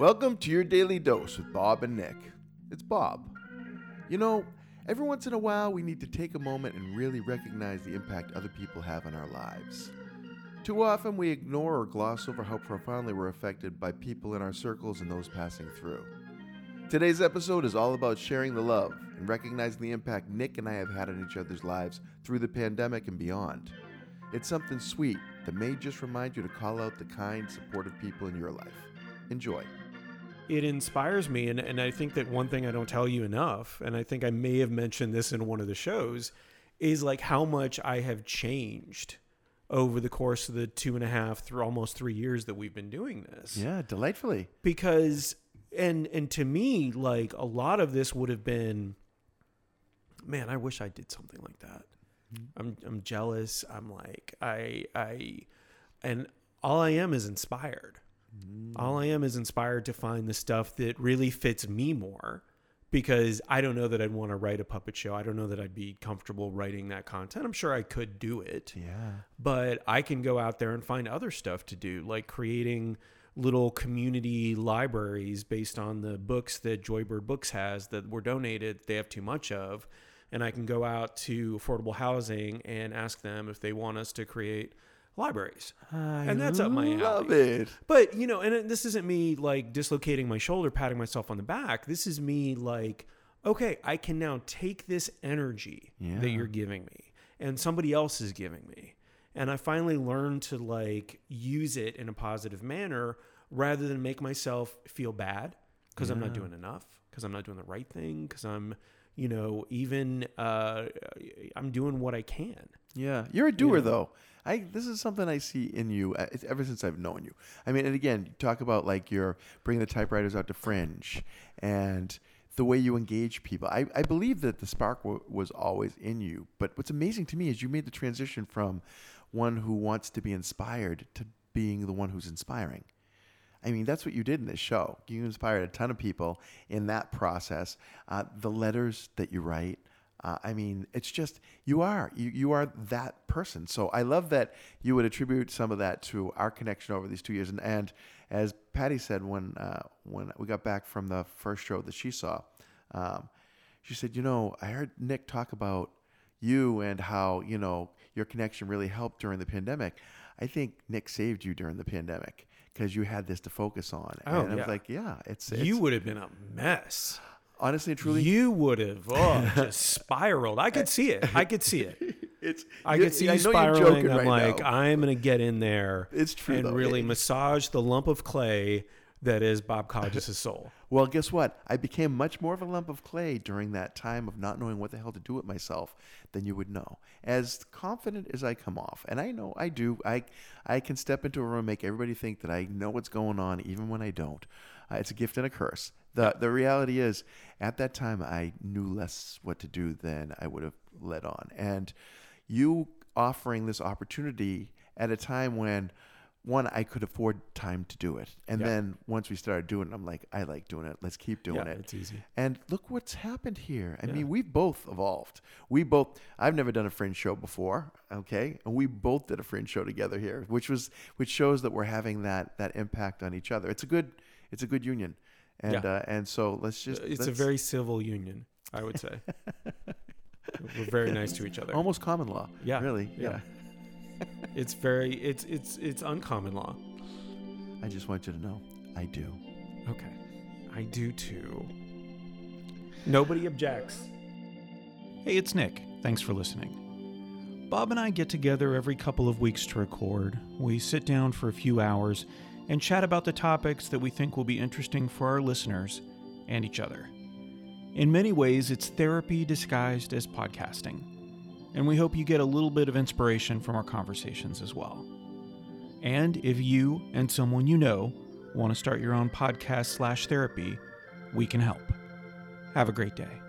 Welcome to your daily dose with Bob and Nick. It's Bob. You know, every once in a while we need to take a moment and really recognize the impact other people have on our lives. Too often we ignore or gloss over how profoundly we're affected by people in our circles and those passing through. Today's episode is all about sharing the love and recognizing the impact Nick and I have had on each other's lives through the pandemic and beyond. It's something sweet that may just remind you to call out the kind, supportive people in your life. Enjoy. it inspires me and, and i think that one thing i don't tell you enough and i think i may have mentioned this in one of the shows is like how much i have changed over the course of the two and a half through almost three years that we've been doing this Yeah, delightfully. because and and to me like a lot of this would have been man i wish i did something like that i'm i'm jealous. I'm like i i and all i am is inspired. All i am is inspired to find the stuff that really fits me more because i don't know that i'd want to write a puppet show. I don't know that i'd be comfortable writing that content. I'm sure i could do it. Yeah. but I can go out there and find other stuff to do, like creating little community libraries based on the books that Joybird Books has that were donated, they have too much of. And I can go out to affordable housing and ask them if they want us to create libraries. and that's up my alley. Love it. But you know, and this isn't me like dislocating my shoulder, patting myself on the back. This is me like, okay, I can now take this energy Yeah. that you're giving me, and somebody else is giving me, and I finally learned to like use it in a positive manner rather than make myself feel bad because I'm not doing enough, because I'm not doing the right thing, because I'm, you know, even uh, I'm doing what I can. Yeah, you're a doer know? though. I this is something I see in you uh, ever since I've known you. I mean, and again, you talk about like you're bringing the typewriters out to Fringe and the way you engage people. I, I believe that the spark w- was always in you. But what's amazing to me is you made the transition from one who wants to be inspired to being the one who's inspiring. I mean, that's what you did in this show. You inspired a ton of people in that process. Uh, the letters that you write. Uh, I mean, it's just you are you you are that person. So I love that you would attribute some of that to our connection over these two years. And, and as Patty said when uh, when we got back from the first show that she saw, um, she said, "You know, I heard Nick talk about you and how you know your connection really helped during the pandemic. I think Nick saved you during the pandemic because you had this to focus on. Oh, and I was yeah. like, yeah, it's, you would have been a mess. honestly truly, You would have oh, just spiraled. I could see it. I could see it. it's. I could see I you know you're spiraling. I'm right like, now. I'm gonna get in there. It's true, and though. really It- massage the lump of clay that is Bob Codges' soul. Well, guess what? I became much more of a lump of clay during that time of not knowing what the hell to do with myself than you would know. As confident as I come off, and I know I do, I I can step into a room and make everybody think that I know what's going on, even when I don't. Uh, it's a gift and a curse. the The reality is, at that time, I knew less what to do than I would have let on, and you offering this opportunity at a time when one I could afford time to do it, and Yeah. then once we started doing it, I'm like, I like doing it. Let's keep doing Yeah, it. it's easy. And look what's happened here. I Yeah. mean, we've both evolved. We both. I've never done a fringe show before. Okay, and we both did a fringe show together here, which was which shows that we're having that that impact on each other. It's a good it's a good union, and uh, and so let's just It's a let's- very civil union, I would say. We're very nice to each other. almost common law. Yeah, really. yeah. It's very it's it's it's uncommon law. I just want you to know, I do. Okay. I do too. Nobody objects. Hey, it's Nick. Thanks for listening. Bob and I get together every couple of weeks to record. We sit down for a few hours and chat about the topics that we think will be interesting for our listeners and each other. In many ways, it's therapy disguised as podcasting, and we hope you get a little bit of inspiration from our conversations as well. And if you and someone you know want to start your own podcast slash therapy, we can help. Have a great day.